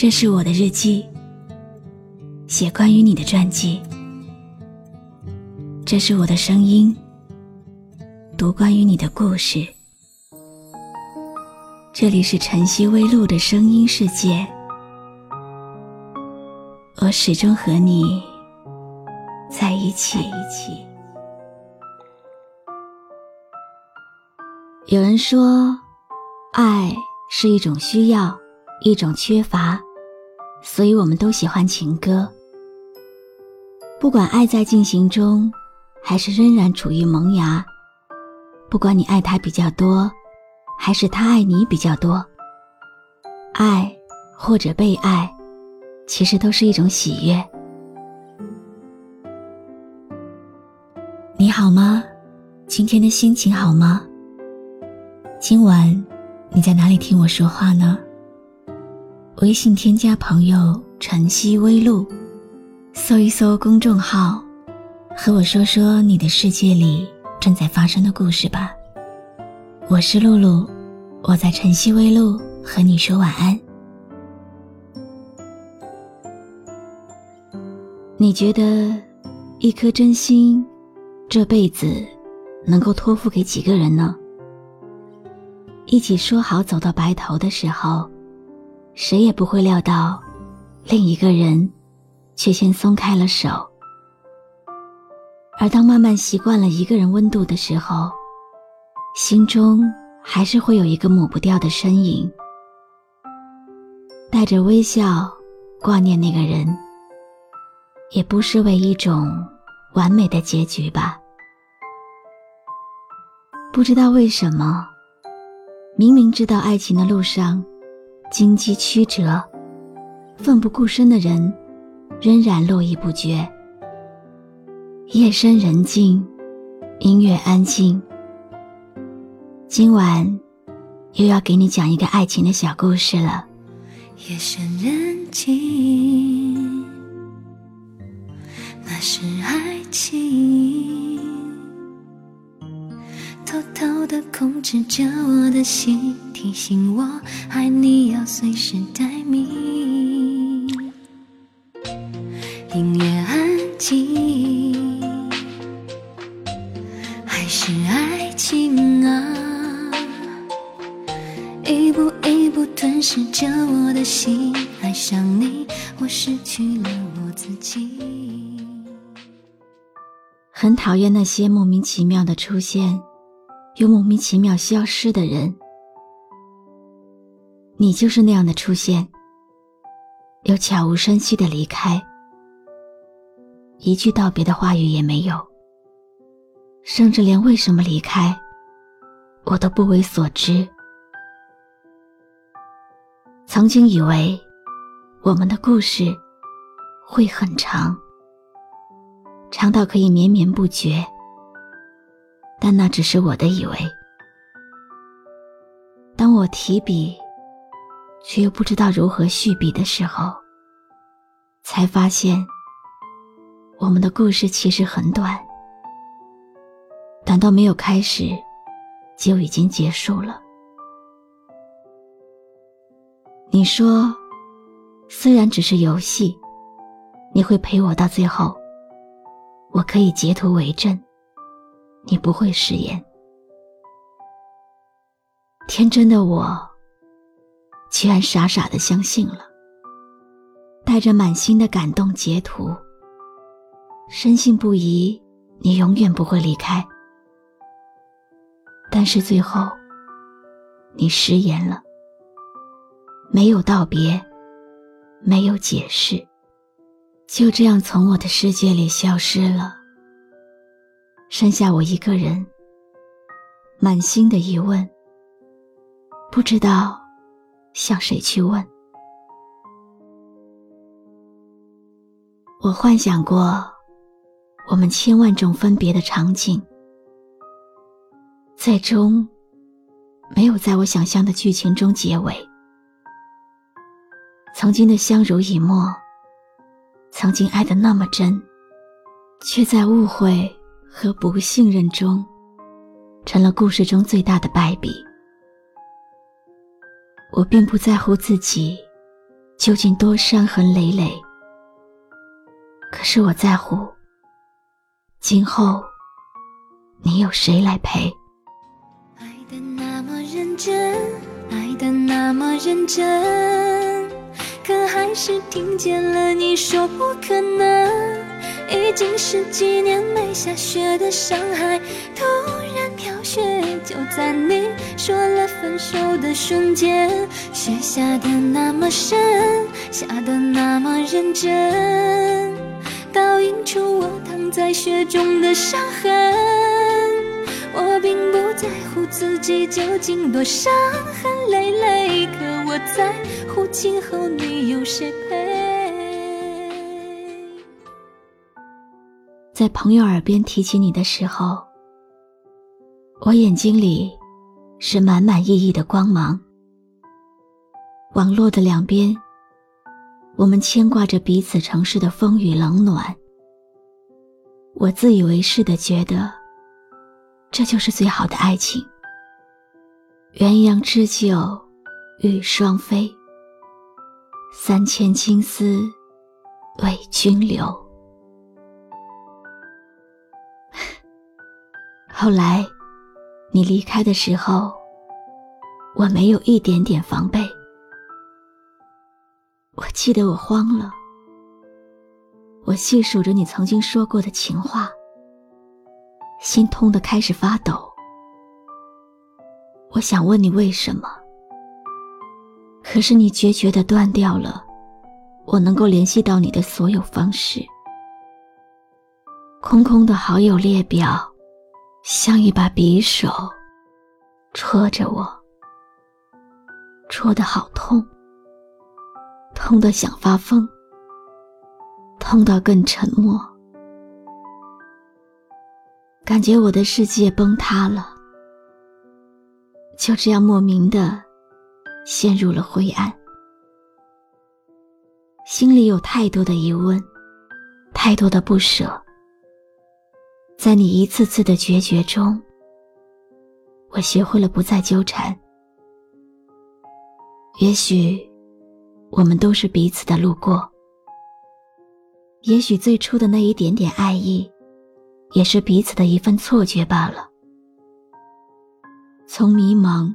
这是我的日记，写关于你的传记。这是我的声音，读关于你的故事。这里是晨曦微露的声音世界，我始终和你在一起。有人说，爱是一种需要，一种缺乏，所以我们都喜欢情歌。不管爱在进行中，还是仍然处于萌芽；不管你爱他比较多，还是他爱你比较多，爱或者被爱，其实都是一种喜悦。你好吗？今天的心情好吗？今晚你在哪里听我说话呢？微信添加朋友“晨曦微露”，搜一搜公众号，和我说说你的世界里正在发生的故事吧。我是露露，我在晨曦微露和你说晚安。你觉得一颗真心这辈子能够托付给几个人呢？一起说好走到白头的时候，谁也不会料到，另一个人却先松开了手。而当慢慢习惯了一个人温度的时候，心中还是会有一个抹不掉的身影，带着微笑挂念那个人，也不失为一种完美的结局吧。不知道为什么。明明知道爱情的路上荆棘曲折，奋不顾身的人仍然络绎不绝。夜深人静，音乐安静。今晚又要给你讲一个爱情的小故事了。夜深人静，那是爱情。的控制着我的心，提醒我爱你要随时待命。音乐安静，还是爱情啊？一步一步吞噬着我的心，爱上你，我失去了我自己。很讨厌那些莫名其妙的出现。又莫名其妙消失的人，你就是那样的出现，又悄无声息的离开，一句道别的话语也没有，甚至连为什么离开，我都不为所知。曾经以为我们的故事会很长，长到可以绵绵不绝。但那只是我的以为。当我提笔，却又不知道如何续笔的时候，才发现，我们的故事其实很短，短到没有开始，就已经结束了。你说，虽然只是游戏，你会陪我到最后，我可以截图为证。你不会食言。天真的我，居然傻傻的相信了，带着满心的感动截图，深信不疑你永远不会离开。但是最后，你食言了，没有道别，没有解释，就这样从我的世界里消失了。剩下我一个人，满心的疑问，不知道向谁去问。我幻想过我们千万种分别的场景，最终没有在我想象的剧情中结尾。曾经的相濡以沫，曾经爱的那么真，却在误会。和不信任中，成了故事中最大的败笔。我并不在乎自己究竟多伤痕累累。可是我在乎，今后你有谁来陪？爱的那么认真，爱的那么认真，可还是听见了你说不可能。经十几年没下雪的上海，突然飘雪，就在你说了分手的瞬间。雪下的那么深，下的那么认真，倒映出我躺在雪中的伤痕。我并不在乎自己究竟多伤痕累累，可我在乎今后你有谁陪。在朋友耳边提起你的时候，我眼睛里是满满意意的光芒。网络的两边，我们牵挂着彼此城市的风雨冷暖。我自以为是的觉得，这就是最好的爱情。鸳鸯织就玉双飞，三千青丝为君留。后来，你离开的时候，我没有一点点防备。我记得我慌了，我细数着你曾经说过的情话，心痛的开始发抖。我想问你为什么，可是你决绝的断掉了我能够联系到你的所有方式，空空的好友列表。像一把匕首，戳着我，戳得好痛，痛得想发疯，痛到更沉默，感觉我的世界崩塌了，就这样莫名的陷入了灰暗，心里有太多的疑问，太多的不舍。在你一次次的决绝中，我学会了不再纠缠。也许，我们都是彼此的路过。也许最初的那一点点爱意，也是彼此的一份错觉罢了。从迷茫，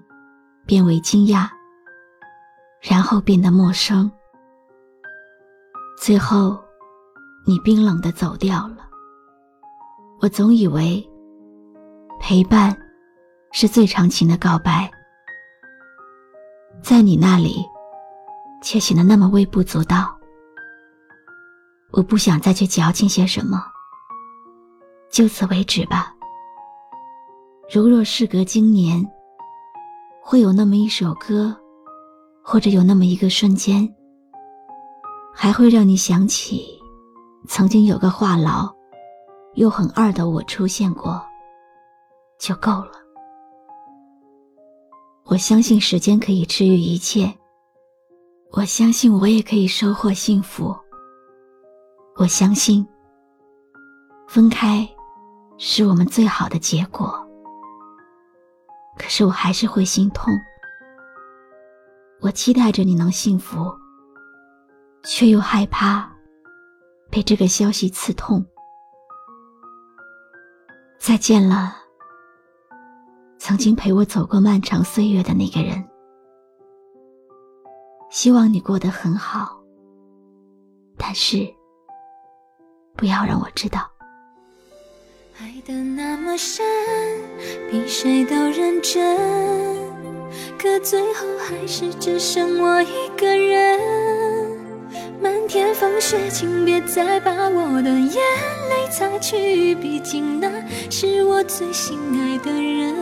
变为惊讶，然后变得陌生，最后，你冰冷的走掉了。我总以为，陪伴是最长情的告白，在你那里，却显得那么微不足道。我不想再去矫情些什么，就此为止吧。如若事隔经年，会有那么一首歌，或者有那么一个瞬间，还会让你想起，曾经有个话痨。又很二的我出现过，就够了。我相信时间可以治愈一切，我相信我也可以收获幸福。我相信，分开是我们最好的结果。可是我还是会心痛。我期待着你能幸福，却又害怕被这个消息刺痛。再见了，曾经陪我走过漫长岁月的那个人。希望你过得很好，但是不要让我知道。爱的那么深，比谁都认真，可最后还是只剩我一个人。漫天风雪，请别再把我的眼泪擦去，毕竟那是我最心爱的人，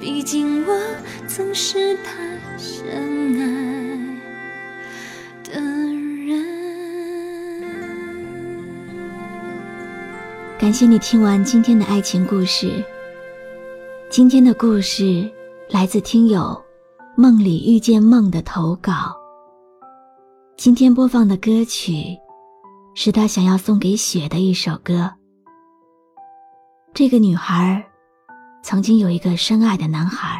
毕竟我曾是他深爱的人。感谢你听完今天的爱情故事。今天的故事来自听友梦里遇见梦的投稿。今天播放的歌曲，是他想要送给雪的一首歌。这个女孩，曾经有一个深爱的男孩，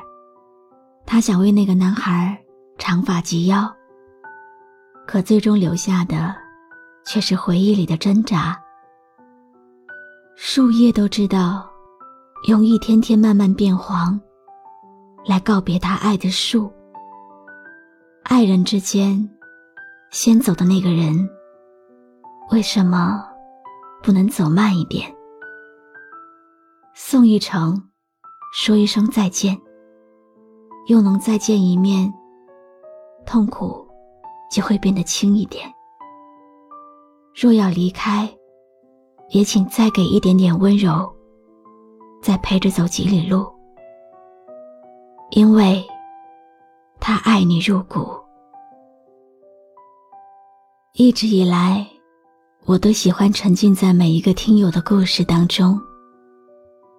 她想为那个男孩长发及腰，可最终留下的，却是回忆里的挣扎。树叶都知道，用一天天慢慢变黄，来告别他爱的树。爱人之间，先走的那个人，为什么不能走慢一点？送一程，说一声再见，又能再见一面，痛苦就会变得轻一点。若要离开，也请再给一点点温柔，再陪着走几里路，因为他爱你入骨。一直以来，我都喜欢沉浸在每一个听友的故事当中。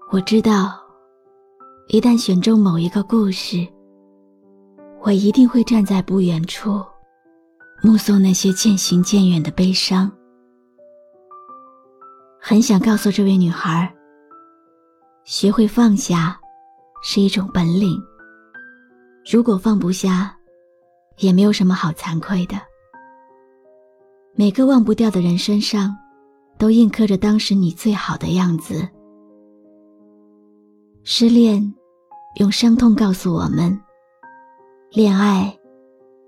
我知道，一旦选中某一个故事，我一定会站在不远处，目送那些渐行渐远的悲伤。很想告诉这位女孩，学会放下是一种本领。如果放不下，也没有什么好惭愧的。每个忘不掉的人身上，都印刻着当时你最好的样子。失恋，用伤痛告诉我们，恋爱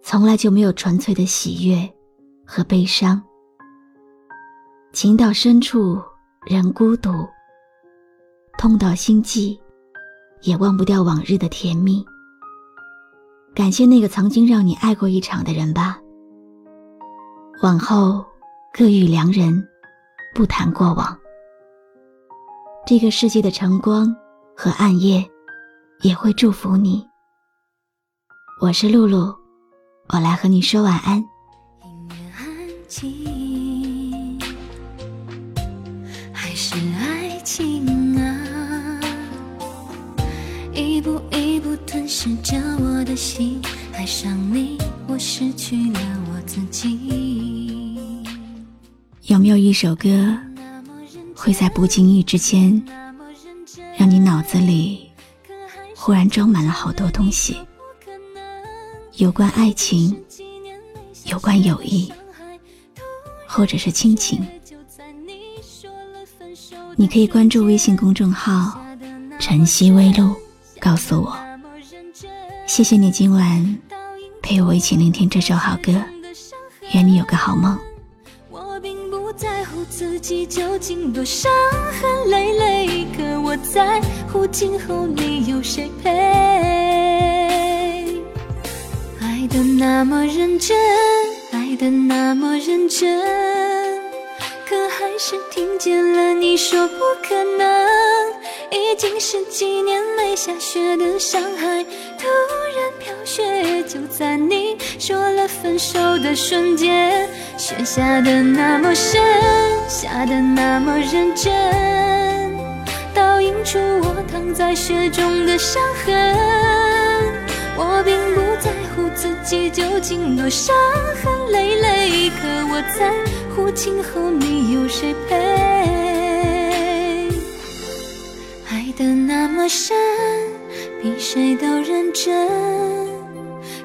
从来就没有纯粹的喜悦和悲伤。情到深处人孤独，痛到心悸，也忘不掉往日的甜蜜。感谢那个曾经让你爱过一场的人吧。往后各遇良人，不谈过往。这个世界的晨光和暗夜，也会祝福你。我是露露，我来和你说晚安。还是爱情啊，一步一步吞噬着我的心，爱上你，我失去了我自己。没有一首歌，会在不经意之间，让你脑子里忽然装满了好多东西？有关爱情，有关友谊，或者是亲情。你可以关注微信公众号“晨曦微露”，告诉我。谢谢你今晚陪我一起聆听这首好歌，愿你有个好梦。自己究竟多伤痕累累，可我在乎今后你有谁陪。爱的那么认真，爱的那么认真。可还是听见了你说不可能，已经十几年没下雪的上海，突却，就在你说了分手的瞬间，雪下的那么深，下的那么认真，倒映出我躺在雪中的伤痕。我并不在乎自己究竟多伤痕累累，可我在。乎今后你有谁陪？爱的那么深，比谁都认真，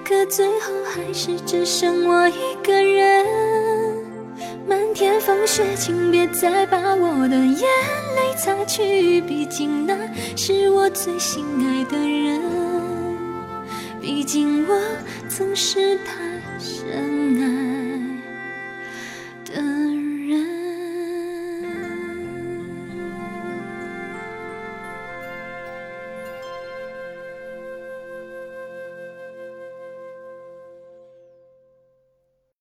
可最后还是只剩我一个人。漫天风雪，请别再把我的眼泪擦去，毕竟那是我最心爱的人，毕竟我曾是他深爱。